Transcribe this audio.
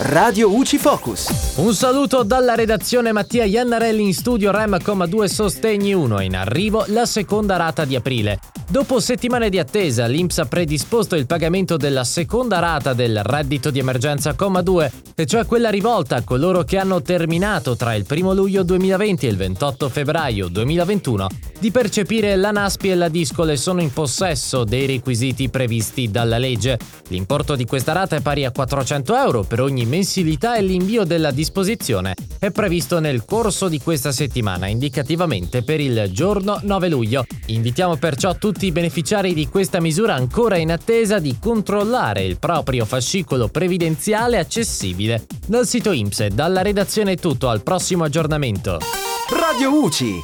Radio UCI Focus. Un saluto dalla redazione Mattia Iannarelli in studio Rem,2 Sostegni 1 in arrivo la seconda rata di aprile. Dopo settimane di attesa, l'Inps ha predisposto il pagamento della seconda rata del reddito di emergenza, 2, e cioè quella rivolta a coloro che hanno terminato tra il 1 luglio 2020 e il 28 febbraio 2021 di percepire la NASPI e la Discole sono in possesso dei requisiti previsti dalla legge. L'importo di questa rata è pari a 400 euro per ogni mensilità e l'invio della disposizione è previsto nel corso di questa settimana, indicativamente per il giorno 9 luglio. Invitiamo perciò tutti i beneficiari di questa misura ancora in attesa di controllare il proprio fascicolo previdenziale accessibile. Dal sito IMSE, dalla redazione è tutto, al prossimo aggiornamento. Radio UCI,